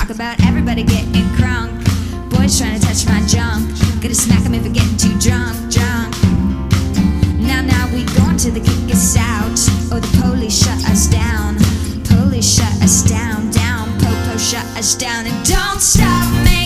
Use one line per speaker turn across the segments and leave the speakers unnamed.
Jagger. About everybody getting crunk. Boys trying to touch my junk. Gonna smack 'em if I'm getting too drunk, drunk. Now, now we going to the kick us out. Oh, the police shut us down. Police shut us down, down. Popo shut us down. And don't stop making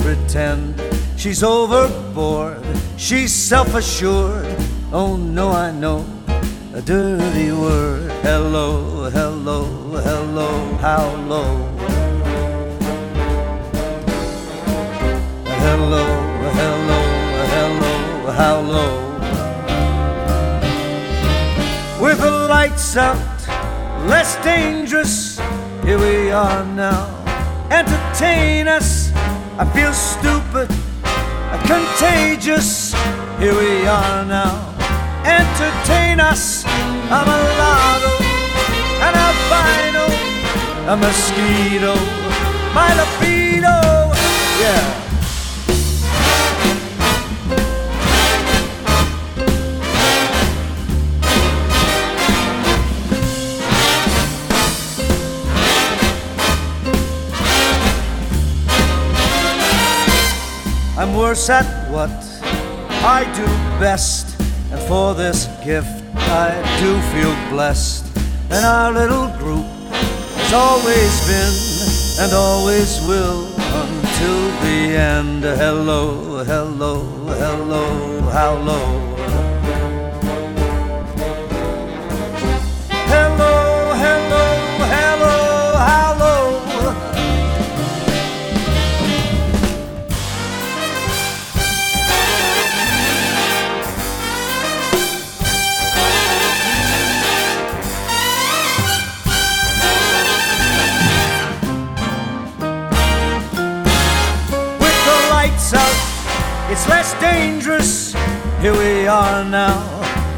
pretend. She's overboard, she's self assured. Oh no, I know a dirty word. Hello, hello, hello, how low? Hello, hello, hello, how low? with the lights out, less dangerous. Here we are now. Entertain us. I feel stupid, contagious. Here we are now. Entertain us. I'm a lotto, an albino, a mosquito, my libido. Yeah. I'm worse at what I do best. And for this gift, I do feel blessed. And our little group has always been and always will until the end. Hello, hello, hello, how low? Dangerous. Here we are now.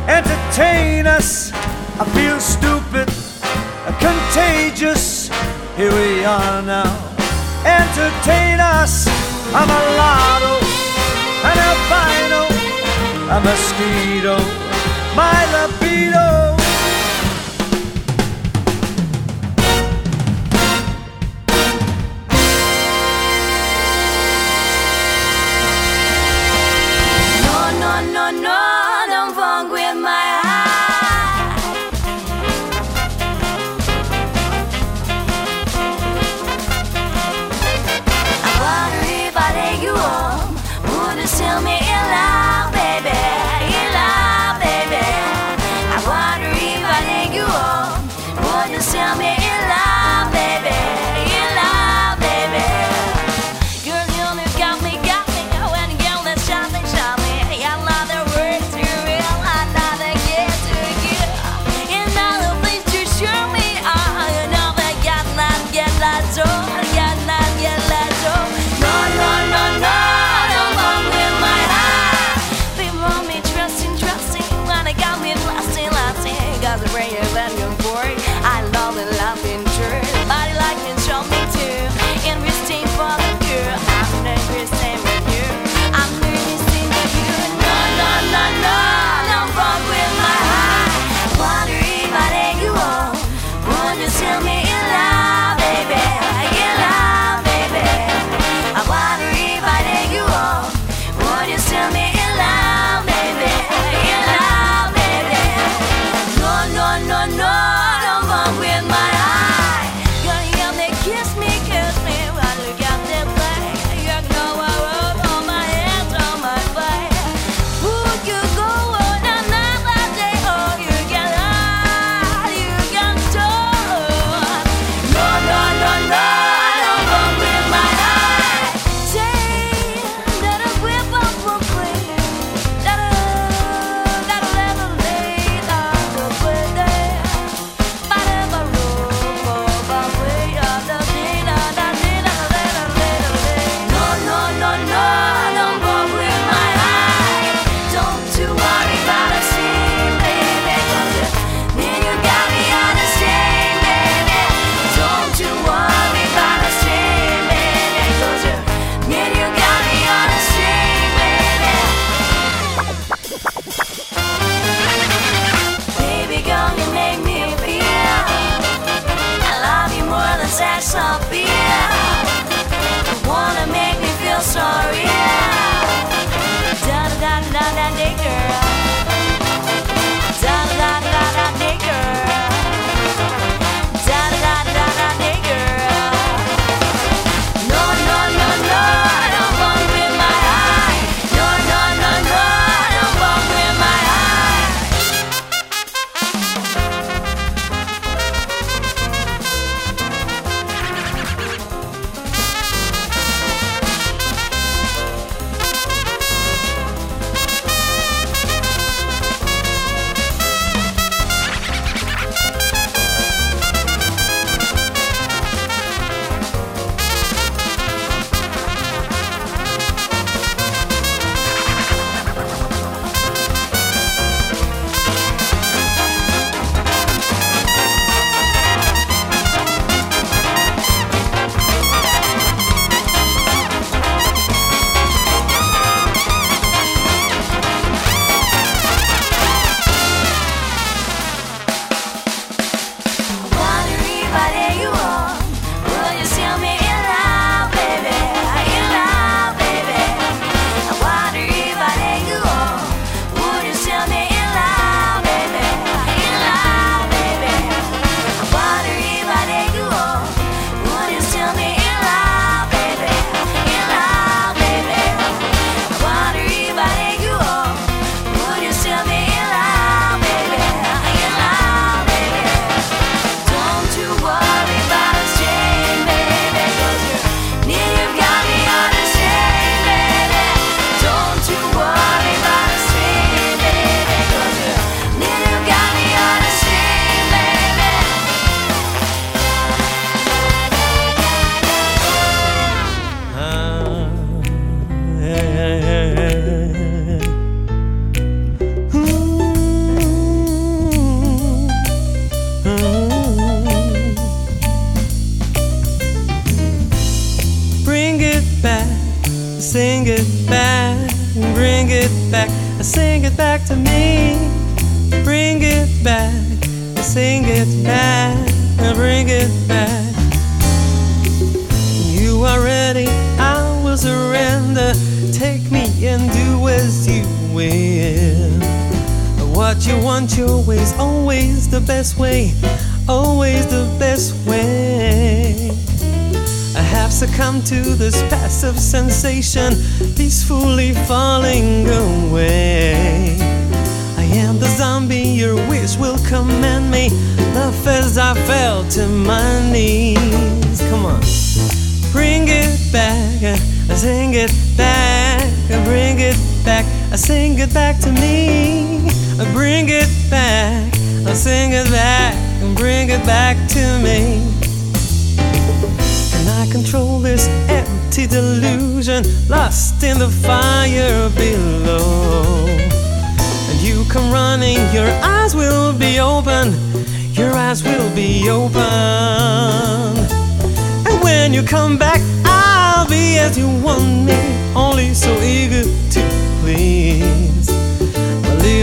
Entertain us. I feel stupid, contagious. Here we are now. Entertain us. I'm a lotto, an albino, a mosquito, my libido.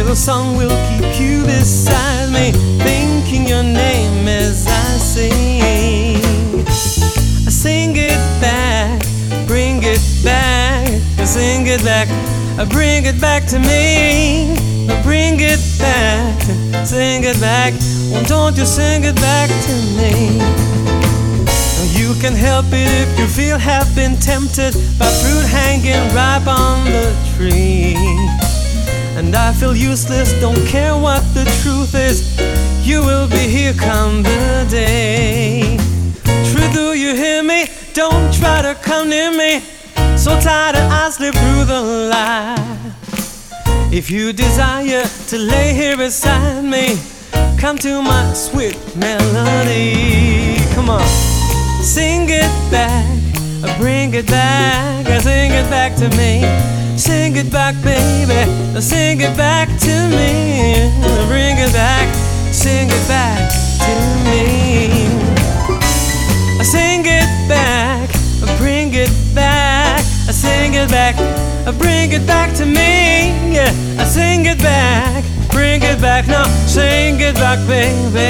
Little song will keep you beside me, thinking your name as I sing. I sing it back, bring it back, I sing it back, I bring it back to me. I bring it back, sing it back. Why don't you sing it back to me? You can help it if you feel have been tempted by fruit hanging ripe on the tree. And I feel useless, don't care what the truth is. You will be here come the day. True, do you hear me? Don't try to come near me. So tired I slip through the light. If you desire to lay here beside me, come to my sweet melody. Come on, sing it back, bring it back, sing it back to me. Sing it back, baby, sing it back to me. Bring it back, sing it back to me. Sing it back, bring it back, sing it back, bring it back to me. Sing it back, bring it back. Now, sing it back, baby.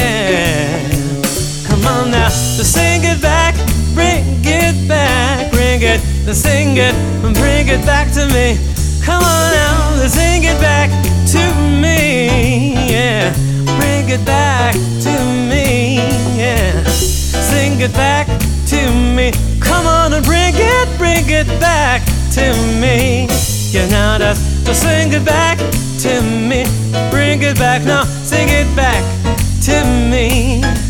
Come on now, sing it back, bring it back, bring it, sing it, and bring it back to me. Come on now, let's sing it back to me. Yeah, bring it back to me. Yeah sing it back to me. Come on and bring it, bring it back to me. Yeah, now that's just sing it back to me. Bring it back now, sing it back to me.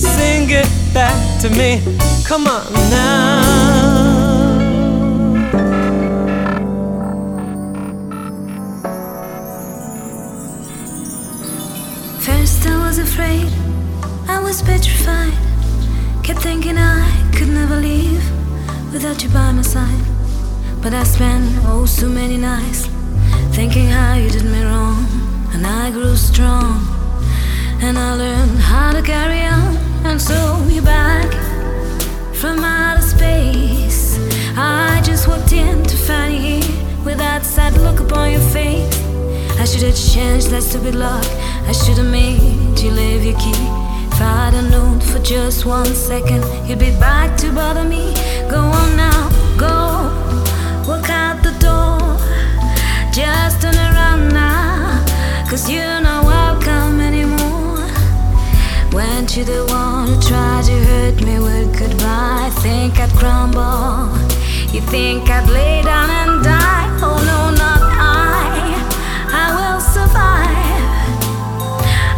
Sing it back to me. Come on now.
First I was afraid, I was petrified. Kept thinking I could never leave without you by my side. But I spent oh so many nights thinking how you did me wrong. And I grew strong. And I learned how to carry on. And so you're back from outer space. I just walked in to find you with that sad look upon your face. I should have changed that stupid lock. I should have made you leave your key. If I'd have known for just one second, you'd be back to bother me. Go on now, go, walk out the door. Just turn around now, cause anymore. Weren't you the one who tried to hurt me with goodbye? Think I'd crumble, you think I'd lay down and die? Oh no, not I, I will survive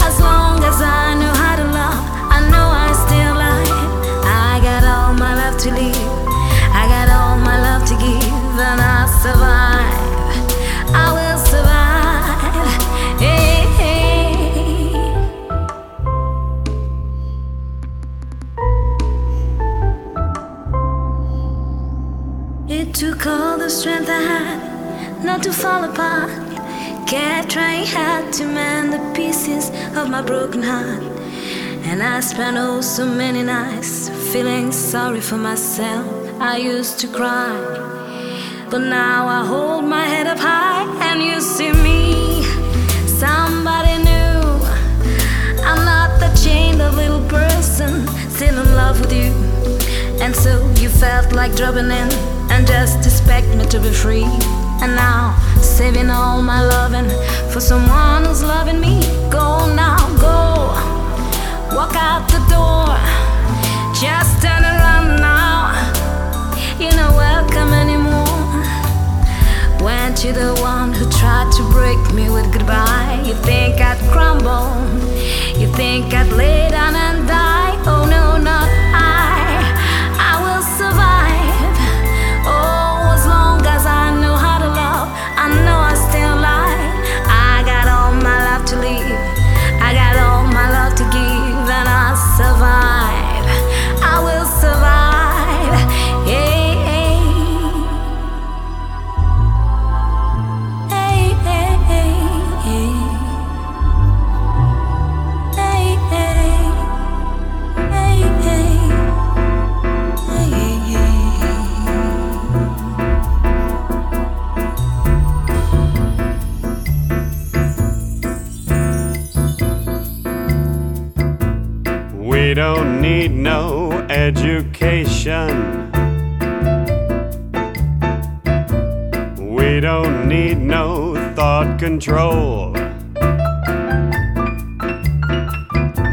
as long as I know how to love. I know I still alive. I got all my love to live. I got all my love to give, and I survive. Took all the strength I had not to fall apart. Kept trying hard to mend the pieces of my broken heart. And I spent oh so many nights feeling sorry for myself. I used to cry, but now I hold my head up high and you see me. Somebody new. I'm not the chained up little person still in love with you. And so you felt like dropping in and just expect me to be free. And now, saving all my loving for someone who's loving me. Go now, go. Walk out the door. Just turn around now.
Control.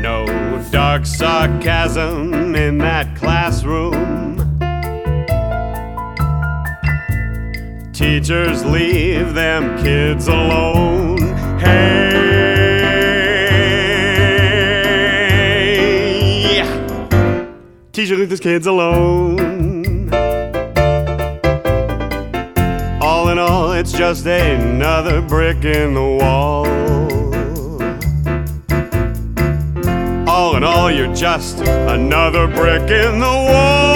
No dark sarcasm in that classroom. Teachers leave them kids alone. Hey, teacher leave these kids alone. Just another brick in the wall. All in all, you're just another brick in the wall.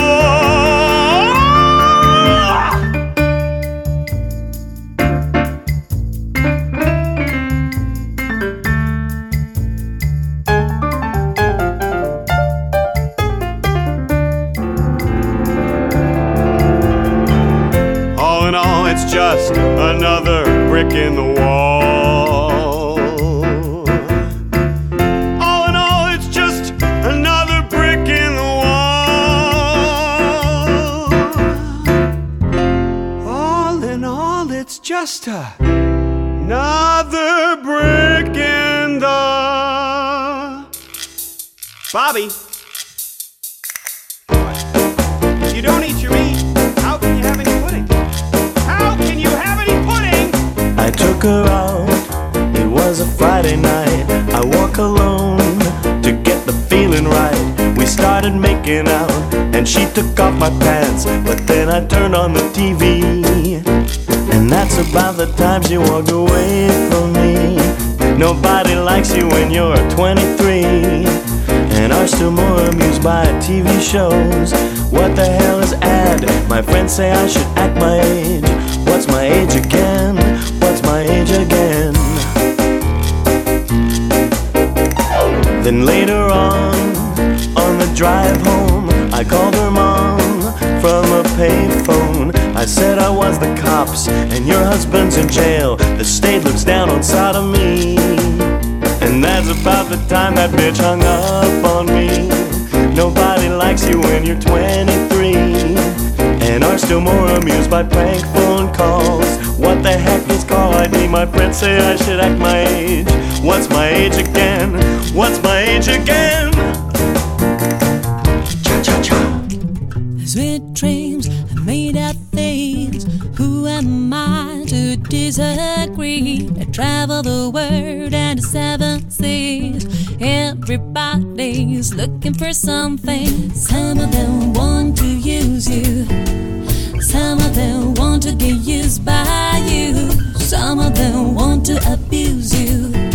Brick in the wall. All in all, it's just another brick in the wall. All in all, it's just a, another brick in the. Bobby.
Out, it was a Friday night. I walk alone to get the feeling right. We started making out, and she took off my pants. But then I turned on the TV, and that's about the time she walked away from me. Nobody likes you when you're 23 and are still more amused by TV shows. What the hell is ad? My friends say I should act my age. What's my age again? Age again? Then later on, on the drive home, I called her mom from a payphone. I said I was the cops, and your husband's in jail. The state looks down on sodomy. And that's about the time that bitch hung up on me. Nobody likes you when you're 23 and are still more amused by prank phone calls. What the heck is ID? My friends say I should act my age. What's my age again? What's my age again? Cha cha cha.
Sweet dreams are made of things. Who am I to disagree? I travel the world and the seven seas. Everybody's looking for something. Some of them want to use you. Some of them want to get used by you. Some of them want to abuse you.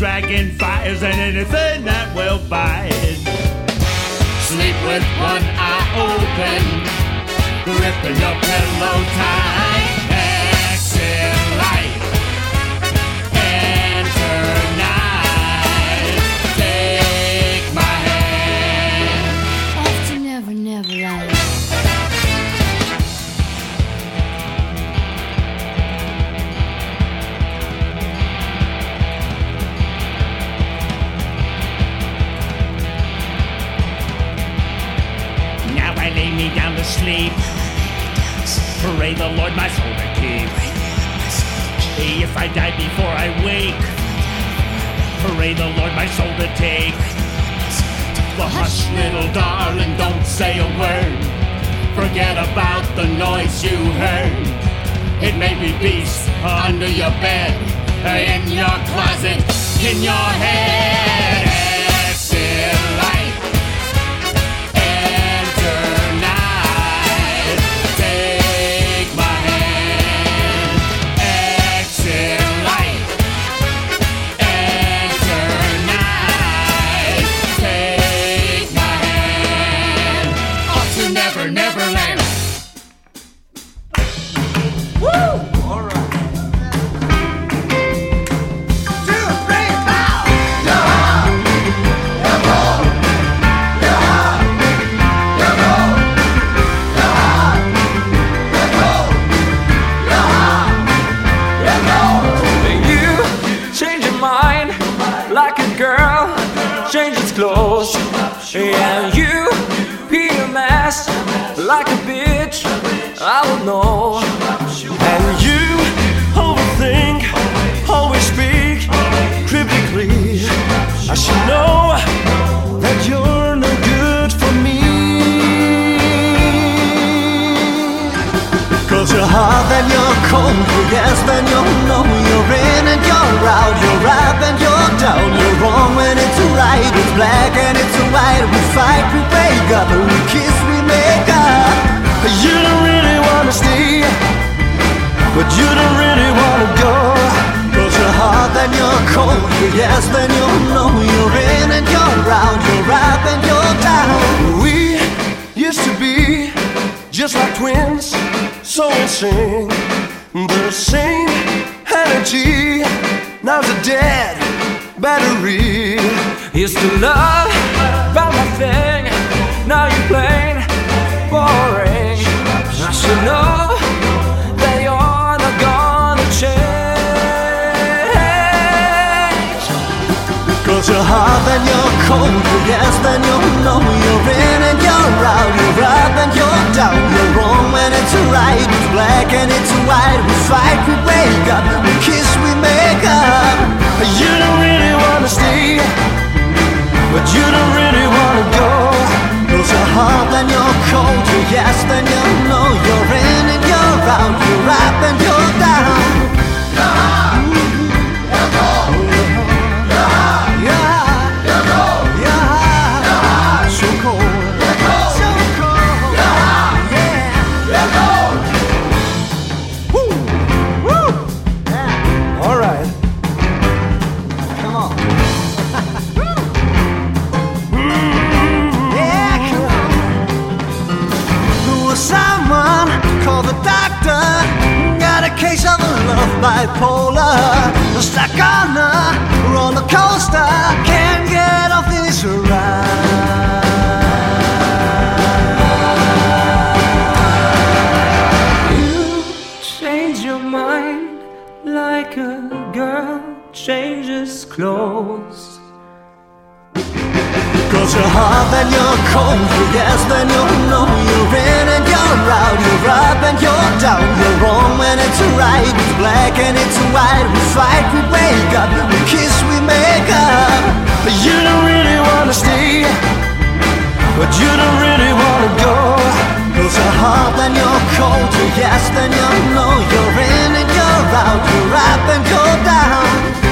Lies, dream of dragon fires, and anything that will bite. Sleep with one eye open, gripping your pillow tight. Under your bed, in your closet, in your head.
Fight, we wake up, we kiss, we make up.
You don't really wanna stay, but you don't really wanna go.
Cause you're hot and you're cold, you're yes, then you'll know you're in and you're out, you're up and you're down.
We used to be just like twins, so sing the same energy. Now's a dead battery.
Used to love about thing. Now you're plain boring. I should know that you're not gonna change.
You're hot and you're cold, you're yes, then you'll know you're in and you're out, you're up and you're down, you're wrong when it's right, it's black and it's white, we fight, we wake up, we kiss, we make up.
You don't really wanna stay, but you don't really wanna go.
Cause you're hot and you're cold, you're yes, then you know you're in and you're out, you're up and bipolar. Stuck on a roller coaster. Can't get off this ride.
You change your mind like a girl changes clothes.
Cause you're cold, yes, then you'll know you're in and you're out, you're up and you're down, you're wrong when it's right, it's black and it's white, we fight, we wake up, we kiss, we make up.
But you don't really wanna stay, but you don't really wanna go.
You're hot and you're cold, yes, then you'll know you're in and you're out, you're up and you're down.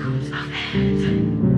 comes of it.